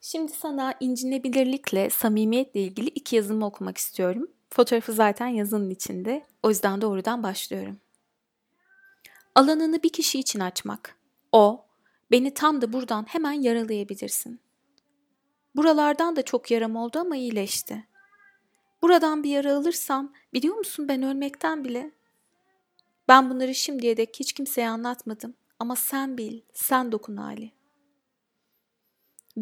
Şimdi sana incinebilirlikle, samimiyetle ilgili iki yazımı okumak istiyorum. Fotoğrafı zaten yazının içinde. O yüzden doğrudan başlıyorum. Alanını bir kişi için açmak. O, beni tam da buradan hemen yaralayabilirsin. Buralardan da çok yaram oldu ama iyileşti. Buradan bir yara alırsam biliyor musun ben ölmekten bile. Ben bunları şimdiye dek hiç kimseye anlatmadım ama sen bil, sen dokun hali.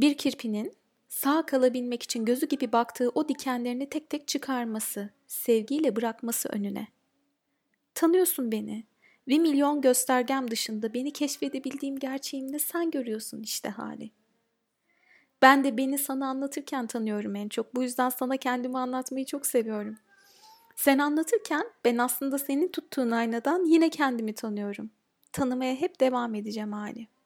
Bir kirpinin sağ kalabilmek için gözü gibi baktığı o dikenlerini tek tek çıkarması, sevgiyle bırakması önüne. Tanıyorsun beni. Bir milyon göstergem dışında beni keşfedebildiğim gerçeğimde sen görüyorsun işte hali. Ben de beni sana anlatırken tanıyorum en çok. Bu yüzden sana kendimi anlatmayı çok seviyorum. Sen anlatırken ben aslında senin tuttuğun aynadan yine kendimi tanıyorum. Tanımaya hep devam edeceğim hali.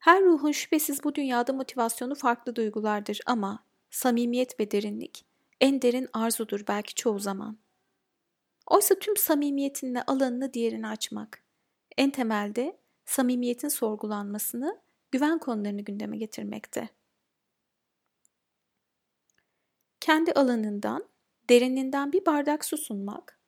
Her ruhun şüphesiz bu dünyada motivasyonu farklı duygulardır ama samimiyet ve derinlik en derin arzudur belki çoğu zaman. Oysa tüm samimiyetinle alanını diğerini açmak. En temelde samimiyetin sorgulanmasını, güven konularını gündeme getirmekte. Kendi alanından, derininden bir bardak su sunmak.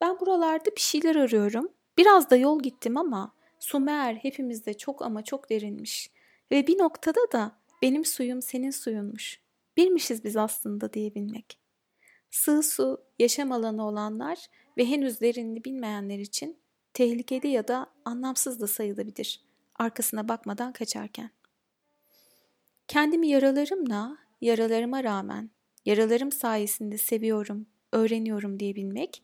Ben buralarda bir şeyler arıyorum. Biraz da yol gittim ama Sumer hepimizde çok ama çok derinmiş. Ve bir noktada da benim suyum senin suyunmuş. Bilmişiz biz aslında diyebilmek. Sığ su, yaşam alanı olanlar ve henüz derinini bilmeyenler için tehlikeli ya da anlamsız da sayılabilir. Arkasına bakmadan kaçarken. Kendimi yaralarımla, yaralarıma rağmen, yaralarım sayesinde seviyorum, öğreniyorum diyebilmek,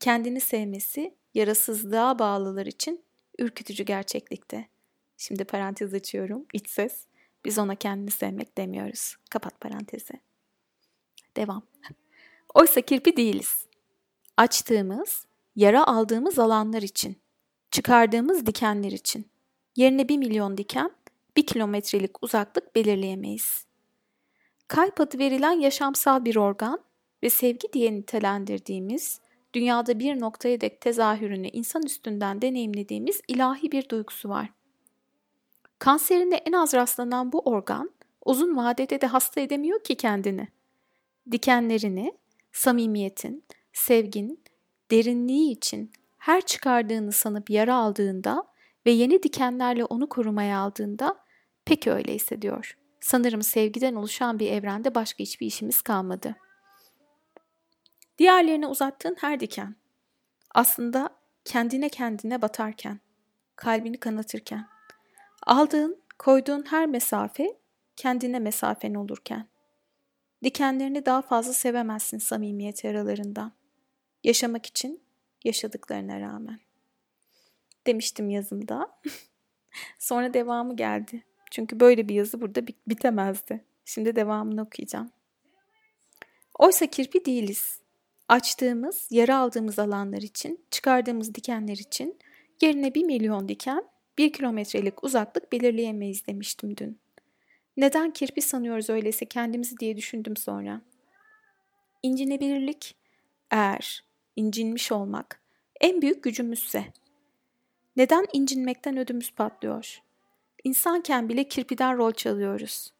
kendini sevmesi yarasızlığa bağlılar için ürkütücü gerçeklikte. Şimdi parantez açıyorum. İç ses. Biz ona kendini sevmek demiyoruz. Kapat parantezi. Devam. Oysa kirpi değiliz. Açtığımız, yara aldığımız alanlar için, çıkardığımız dikenler için. Yerine bir milyon diken, bir kilometrelik uzaklık belirleyemeyiz. Kalp adı verilen yaşamsal bir organ ve sevgi diye nitelendirdiğimiz dünyada bir noktaya dek tezahürünü insan üstünden deneyimlediğimiz ilahi bir duygusu var. Kanserinde en az rastlanan bu organ uzun vadede de hasta edemiyor ki kendini. Dikenlerini, samimiyetin, sevgin, derinliği için her çıkardığını sanıp yara aldığında ve yeni dikenlerle onu korumaya aldığında pek öyle hissediyor. Sanırım sevgiden oluşan bir evrende başka hiçbir işimiz kalmadı.'' Diğerlerine uzattığın her diken aslında kendine kendine batarken, kalbini kanatırken, aldığın, koyduğun her mesafe kendine mesafen olurken, dikenlerini daha fazla sevemezsin samimiyet aralarından. Yaşamak için yaşadıklarına rağmen. Demiştim yazımda. Sonra devamı geldi. Çünkü böyle bir yazı burada bitemezdi. Şimdi devamını okuyacağım. Oysa kirpi değiliz açtığımız, yara aldığımız alanlar için, çıkardığımız dikenler için yerine bir milyon diken, bir kilometrelik uzaklık belirleyemeyiz demiştim dün. Neden kirpi sanıyoruz öyleyse kendimizi diye düşündüm sonra. İncinebilirlik, eğer incinmiş olmak en büyük gücümüzse. Neden incinmekten ödümüz patlıyor? İnsanken bile kirpiden rol çalıyoruz.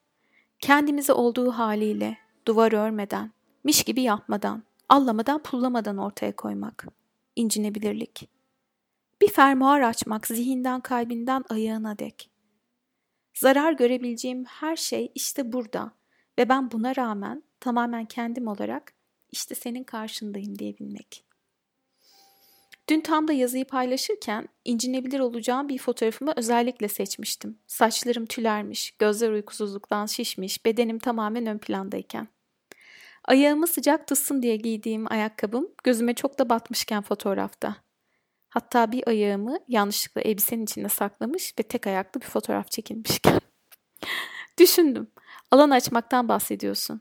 Kendimizi olduğu haliyle, duvar örmeden, miş gibi yapmadan, allamadan pullamadan ortaya koymak, incinebilirlik. Bir fermuar açmak zihinden kalbinden ayağına dek. Zarar görebileceğim her şey işte burada ve ben buna rağmen tamamen kendim olarak işte senin karşındayım diyebilmek. Dün tam da yazıyı paylaşırken incinebilir olacağım bir fotoğrafımı özellikle seçmiştim. Saçlarım tülermiş, gözler uykusuzluktan şişmiş, bedenim tamamen ön plandayken. Ayağımı sıcak tutsun diye giydiğim ayakkabım gözüme çok da batmışken fotoğrafta. Hatta bir ayağımı yanlışlıkla elbisenin içinde saklamış ve tek ayaklı bir fotoğraf çekilmişken. Düşündüm. Alan açmaktan bahsediyorsun.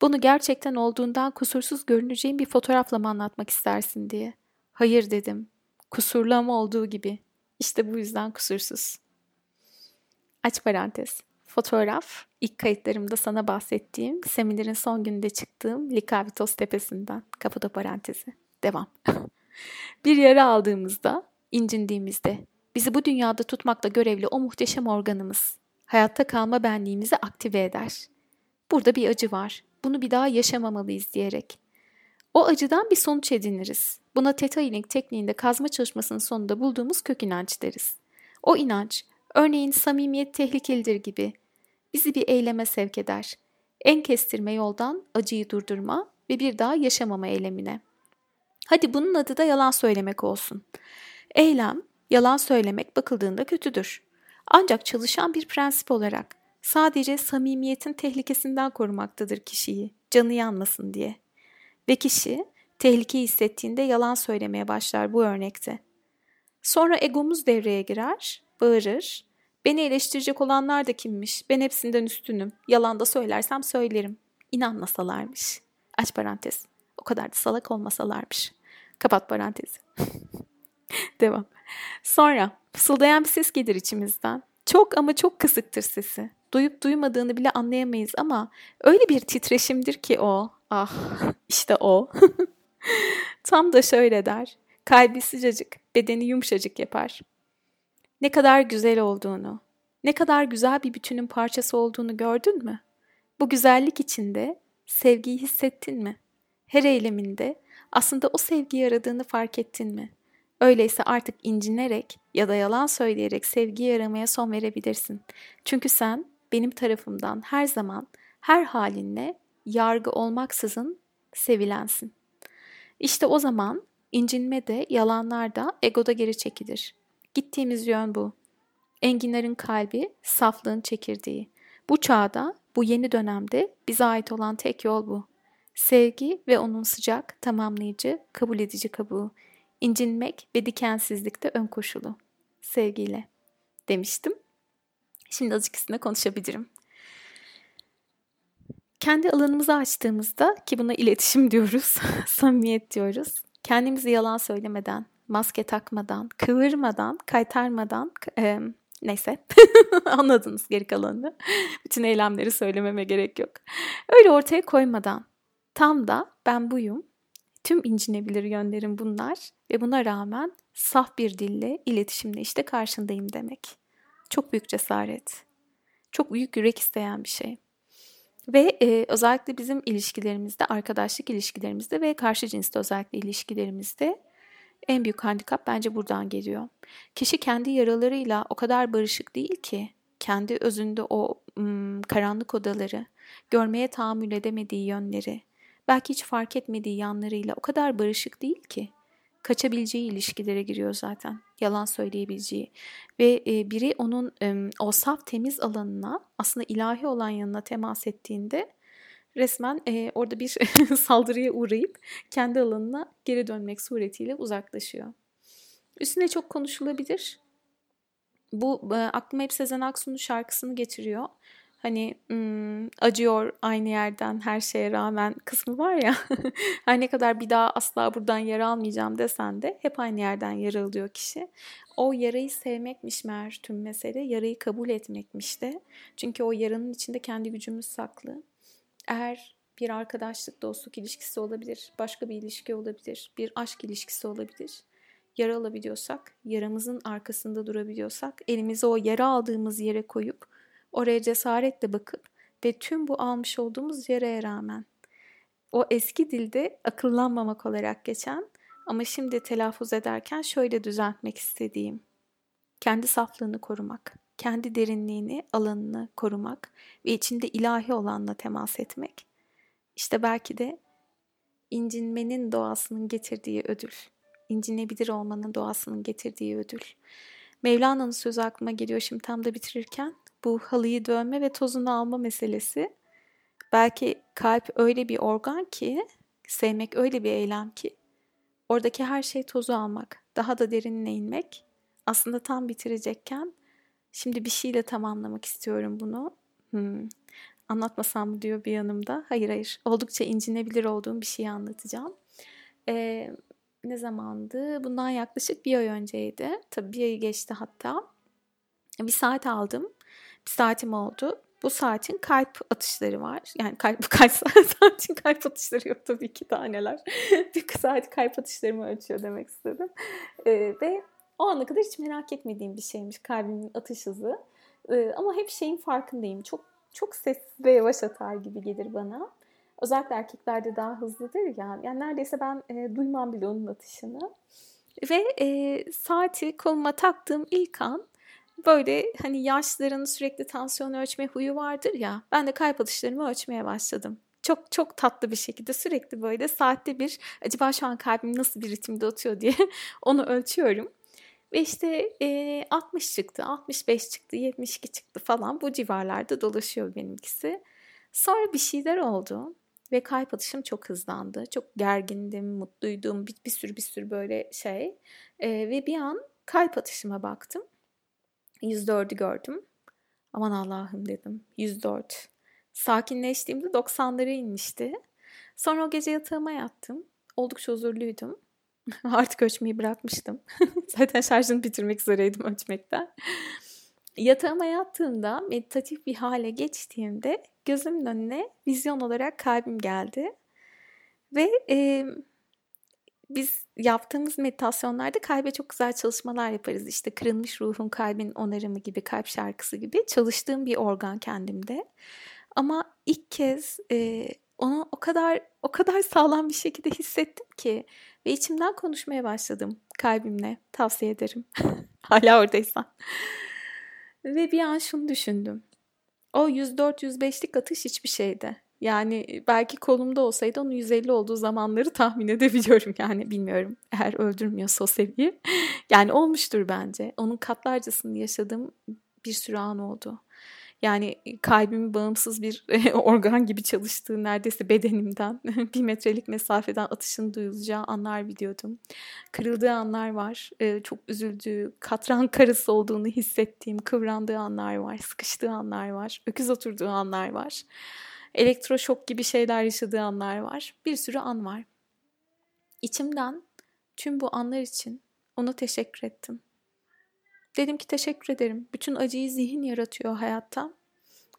Bunu gerçekten olduğundan kusursuz görüneceğin bir fotoğrafla mı anlatmak istersin diye. Hayır dedim. Kusurlu ama olduğu gibi. İşte bu yüzden kusursuz. Aç parantez. Fotoğraf ilk kayıtlarımda sana bahsettiğim seminerin son gününde çıktığım Likavitos tepesinden. Kapıda parantezi. Devam. bir yara aldığımızda, incindiğimizde bizi bu dünyada tutmakla görevli o muhteşem organımız. Hayatta kalma benliğimizi aktive eder. Burada bir acı var. Bunu bir daha yaşamamalıyız diyerek. O acıdan bir sonuç ediniriz. Buna Theta Healing tekniğinde kazma çalışmasının sonunda bulduğumuz kök inanç deriz. O inanç, örneğin samimiyet tehlikelidir gibi bizi bir eyleme sevk eder. En kestirme yoldan acıyı durdurma ve bir daha yaşamama eylemine. Hadi bunun adı da yalan söylemek olsun. Eylem, yalan söylemek bakıldığında kötüdür. Ancak çalışan bir prensip olarak sadece samimiyetin tehlikesinden korumaktadır kişiyi, canı yanmasın diye. Ve kişi tehlike hissettiğinde yalan söylemeye başlar bu örnekte. Sonra egomuz devreye girer, bağırır. Beni eleştirecek olanlar da kimmiş? Ben hepsinden üstünüm. Yalan da söylersem söylerim. İnanmasalarmış. Aç parantez. O kadar da salak olmasalarmış. Kapat parantezi. Devam. Sonra fısıldayan bir ses gelir içimizden. Çok ama çok kısıktır sesi. Duyup duymadığını bile anlayamayız ama öyle bir titreşimdir ki o. Ah işte o. Tam da şöyle der. Kalbi sıcacık, bedeni yumuşacık yapar. Ne kadar güzel olduğunu, ne kadar güzel bir bütünün parçası olduğunu gördün mü? Bu güzellik içinde sevgiyi hissettin mi? Her eyleminde aslında o sevgiyi aradığını fark ettin mi? Öyleyse artık incinerek ya da yalan söyleyerek sevgiyi aramaya son verebilirsin. Çünkü sen benim tarafımdan her zaman her halinle yargı olmaksızın sevilensin. İşte o zaman incinme de yalanlar da egoda geri çekilir. Gittiğimiz yön bu. Enginlerin kalbi saflığın çekirdeği. Bu çağda, bu yeni dönemde bize ait olan tek yol bu. Sevgi ve onun sıcak, tamamlayıcı, kabul edici kabuğu. İncinmek ve dikensizlikte ön koşulu. Sevgiyle demiştim. Şimdi azıcık üstünde konuşabilirim. Kendi alanımızı açtığımızda ki buna iletişim diyoruz, samimiyet diyoruz. Kendimizi yalan söylemeden, maske takmadan, kıvırmadan, kaytarmadan, e, neyse anladınız geri kalanını. Bütün eylemleri söylememe gerek yok. Öyle ortaya koymadan, tam da ben buyum, tüm incinebilir yönlerim bunlar ve buna rağmen saf bir dille, iletişimle işte karşındayım demek. Çok büyük cesaret. Çok büyük yürek isteyen bir şey. Ve e, özellikle bizim ilişkilerimizde, arkadaşlık ilişkilerimizde ve karşı cinste özellikle ilişkilerimizde en büyük handikap bence buradan geliyor. Kişi kendi yaralarıyla o kadar barışık değil ki kendi özünde o ım, karanlık odaları, görmeye tahammül edemediği yönleri, belki hiç fark etmediği yanlarıyla o kadar barışık değil ki kaçabileceği ilişkilere giriyor zaten. Yalan söyleyebileceği. Ve e, biri onun e, o saf temiz alanına aslında ilahi olan yanına temas ettiğinde resmen e, orada bir saldırıya uğrayıp kendi alanına geri dönmek suretiyle uzaklaşıyor. Üstüne çok konuşulabilir. Bu e, aklıma hep Sezen Aksu'nun şarkısını getiriyor hani hmm, acıyor aynı yerden her şeye rağmen kısmı var ya her ne kadar bir daha asla buradan yara almayacağım desen de hep aynı yerden yara alıyor kişi. O yarayı sevmekmiş meğer tüm mesele. Yarayı kabul etmekmiş de. Çünkü o yaranın içinde kendi gücümüz saklı. Eğer bir arkadaşlık, dostluk ilişkisi olabilir, başka bir ilişki olabilir, bir aşk ilişkisi olabilir. Yara alabiliyorsak, yaramızın arkasında durabiliyorsak, elimizi o yara aldığımız yere koyup Oraya cesaretle bakıp ve tüm bu almış olduğumuz yaraya rağmen o eski dilde akıllanmamak olarak geçen ama şimdi telaffuz ederken şöyle düzeltmek istediğim. Kendi saflığını korumak, kendi derinliğini, alanını korumak ve içinde ilahi olanla temas etmek. İşte belki de incinmenin doğasının getirdiği ödül, incinebilir olmanın doğasının getirdiği ödül. Mevlana'nın sözü aklıma geliyor şimdi tam da bitirirken bu halıyı dövme ve tozunu alma meselesi. Belki kalp öyle bir organ ki, sevmek öyle bir eylem ki, oradaki her şey tozu almak, daha da derinine inmek, aslında tam bitirecekken, şimdi bir şeyle tamamlamak istiyorum bunu. Hmm, anlatmasam mı diyor bir yanımda. Hayır hayır, oldukça incinebilir olduğum bir şeyi anlatacağım. Ee, ne zamandı? Bundan yaklaşık bir ay önceydi. Tabii bir ayı geçti hatta. Bir saat aldım bir saatim oldu. Bu saatin kalp atışları var. Yani kalp kalp saatin kalp atışları yok tabii ki taneler. bir saat kalp atışlarımı ölçüyor demek istedim. Ee, ve o ana kadar hiç merak etmediğim bir şeymiş kalbimin atış hızı. Ee, ama hep şeyin farkındayım. Çok çok sessiz ve yavaş atar gibi gelir bana. Özellikle erkeklerde daha hızlıdır ya. Yani neredeyse ben e, duymam bile onun atışını. Ve e, saati koluma taktığım ilk an böyle hani yaşların sürekli tansiyon ölçme huyu vardır ya. Ben de kalp atışlarımı ölçmeye başladım. Çok çok tatlı bir şekilde sürekli böyle saatte bir acaba şu an kalbim nasıl bir ritimde atıyor diye onu ölçüyorum. Ve işte e, 60 çıktı, 65 çıktı, 72 çıktı falan bu civarlarda dolaşıyor benimkisi. Sonra bir şeyler oldu ve kalp atışım çok hızlandı. Çok gergindim, mutluydum, bir, bir sürü bir sürü böyle şey. E, ve bir an kalp atışıma baktım. 104'ü gördüm. Aman Allah'ım dedim. 104. Sakinleştiğimde 90'lara inmişti. Sonra o gece yatağıma yattım. Oldukça huzurluydum. Artık ölçmeyi bırakmıştım. Zaten şarjını bitirmek üzereydim ölçmekten. Yatağıma yattığımda meditatif bir hale geçtiğimde gözümün önüne vizyon olarak kalbim geldi. Ve e, biz yaptığımız meditasyonlarda kalbe çok güzel çalışmalar yaparız. İşte kırılmış ruhun kalbin onarımı gibi, kalp şarkısı gibi çalıştığım bir organ kendimde. Ama ilk kez e, onu o kadar o kadar sağlam bir şekilde hissettim ki ve içimden konuşmaya başladım kalbimle. Tavsiye ederim. Hala oradaysan. ve bir an şunu düşündüm. O 104-105'lik atış hiçbir şeydi. Yani belki kolumda olsaydı onun 150 olduğu zamanları tahmin edebiliyorum yani bilmiyorum. Eğer öldürmüyorsa o seviye. Yani olmuştur bence. Onun katlarcasını yaşadığım bir sürü an oldu. Yani kalbimin bağımsız bir organ gibi çalıştığı neredeyse bedenimden bir metrelik mesafeden atışın duyulacağı anlar biliyordum. Kırıldığı anlar var. Çok üzüldüğü, katran karısı olduğunu hissettiğim, kıvrandığı anlar var. Sıkıştığı anlar var. Öküz oturduğu anlar var. Elektroşok gibi şeyler yaşadığı anlar var. Bir sürü an var. İçimden tüm bu anlar için ona teşekkür ettim. Dedim ki teşekkür ederim. Bütün acıyı zihin yaratıyor hayatta.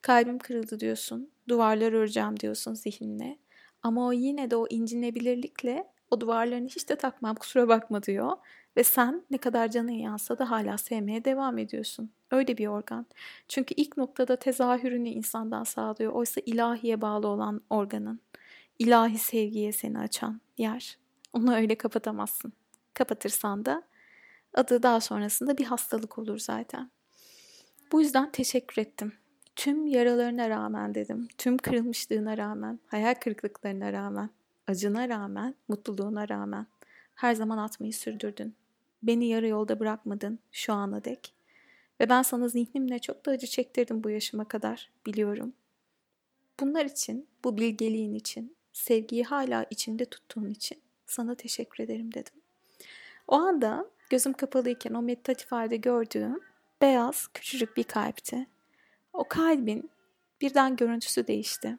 Kalbim kırıldı diyorsun. Duvarlar öreceğim diyorsun zihinle. Ama o yine de o incinebilirlikle o duvarlarını hiç de takmam kusura bakma diyor. Ve sen ne kadar canın yansa da hala sevmeye devam ediyorsun. Öyle bir organ. Çünkü ilk noktada tezahürünü insandan sağlıyor. Oysa ilahiye bağlı olan organın. ilahi sevgiye seni açan yer. Onu öyle kapatamazsın. Kapatırsan da adı daha sonrasında bir hastalık olur zaten. Bu yüzden teşekkür ettim. Tüm yaralarına rağmen dedim, tüm kırılmışlığına rağmen, hayal kırıklıklarına rağmen, acına rağmen, mutluluğuna rağmen her zaman atmayı sürdürdün. Beni yarı yolda bırakmadın şu ana dek. Ve ben sana zihnimle çok da acı çektirdim bu yaşıma kadar, biliyorum. Bunlar için, bu bilgeliğin için, sevgiyi hala içinde tuttuğun için sana teşekkür ederim dedim. O anda gözüm kapalıyken o meditatif halde gördüğüm beyaz küçücük bir kalpti. O kalbin birden görüntüsü değişti.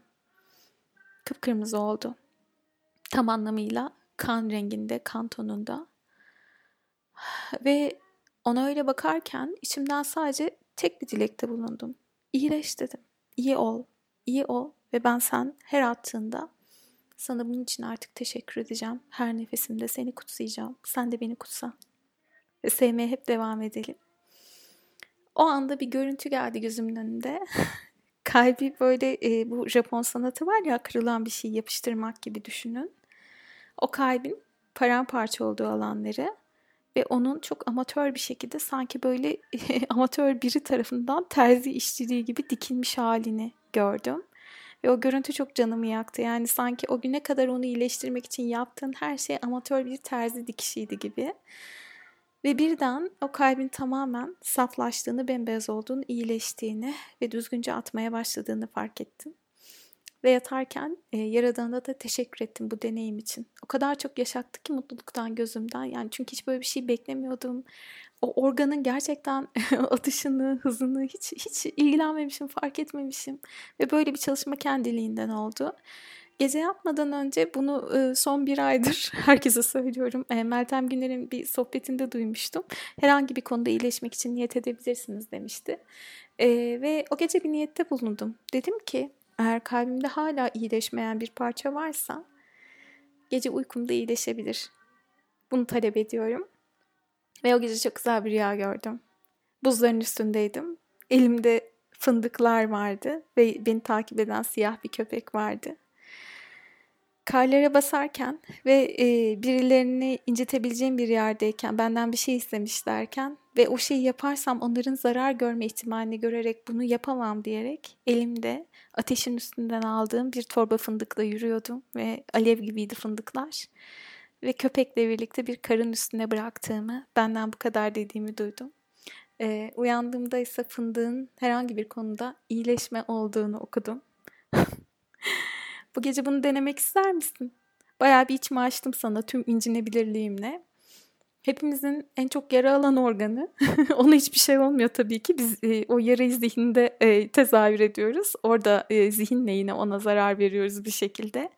Kıpkırmızı oldu. Tam anlamıyla kan renginde, kan tonunda. Ve ona öyle bakarken içimden sadece tek bir dilekte bulundum. İyileş dedim. İyi ol, iyi ol ve ben sen her attığında sana bunun için artık teşekkür edeceğim. Her nefesimde seni kutsayacağım. Sen de beni kutsa. Ve sevmeye hep devam edelim. O anda bir görüntü geldi gözümün önünde. Kalbi böyle e, bu Japon sanatı var ya kırılan bir şey yapıştırmak gibi düşünün. O kalbin paramparça olduğu alanları ve onun çok amatör bir şekilde sanki böyle amatör biri tarafından terzi işçiliği gibi dikilmiş halini gördüm. Ve o görüntü çok canımı yaktı. Yani sanki o güne kadar onu iyileştirmek için yaptığın her şey amatör bir terzi dikişiydi gibi. Ve birden o kalbin tamamen saflaştığını, bembeyaz olduğunu, iyileştiğini ve düzgünce atmaya başladığını fark ettim. Ve yatarken e, Yaradan'a da teşekkür ettim bu deneyim için. O kadar çok yaşattı ki mutluluktan gözümden. Yani çünkü hiç böyle bir şey beklemiyordum. O organın gerçekten atışını, hızını hiç hiç ilgilenmemişim, fark etmemişim. Ve böyle bir çalışma kendiliğinden oldu. Gece yapmadan önce bunu son bir aydır herkese söylüyorum. Meltem Güner'in bir sohbetinde duymuştum. Herhangi bir konuda iyileşmek için niyet edebilirsiniz demişti. Ve o gece bir niyette bulundum. Dedim ki eğer kalbimde hala iyileşmeyen bir parça varsa gece uykumda iyileşebilir. Bunu talep ediyorum. Ve o gece çok güzel bir rüya gördüm. Buzların üstündeydim. Elimde fındıklar vardı ve beni takip eden siyah bir köpek vardı. Karlara basarken ve e, birilerini incitebileceğim bir yerdeyken, benden bir şey istemişlerken ve o şeyi yaparsam onların zarar görme ihtimalini görerek bunu yapamam diyerek elimde ateşin üstünden aldığım bir torba fındıkla yürüyordum ve alev gibiydi fındıklar. Ve köpekle birlikte bir karın üstüne bıraktığımı, benden bu kadar dediğimi duydum. E, uyandığımda ise fındığın herhangi bir konuda iyileşme olduğunu okudum. Bu gece bunu denemek ister misin? Bayağı bir içimi açtım sana tüm incinebilirliğimle. Hepimizin en çok yara alan organı. Ona hiçbir şey olmuyor tabii ki. Biz e, o yarayı zihinde e, tezahür ediyoruz. Orada e, zihinle yine ona zarar veriyoruz bir şekilde.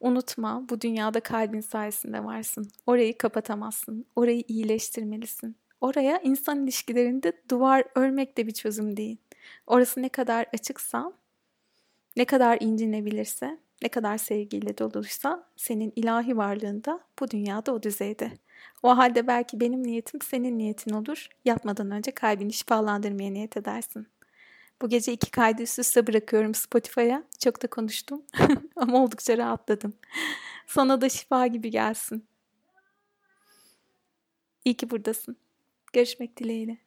Unutma bu dünyada kalbin sayesinde varsın. Orayı kapatamazsın. Orayı iyileştirmelisin. Oraya insan ilişkilerinde duvar örmek de bir çözüm değil. Orası ne kadar açıksa, ne kadar incinebilirse, ne kadar sevgiyle doluysa senin ilahi varlığında bu dünyada o düzeyde. O halde belki benim niyetim senin niyetin olur. Yatmadan önce kalbini şifalandırmaya niyet edersin. Bu gece iki kaydı üst üste bırakıyorum Spotify'a. Çok da konuştum ama oldukça rahatladım. Sana da şifa gibi gelsin. İyi ki buradasın. Görüşmek dileğiyle.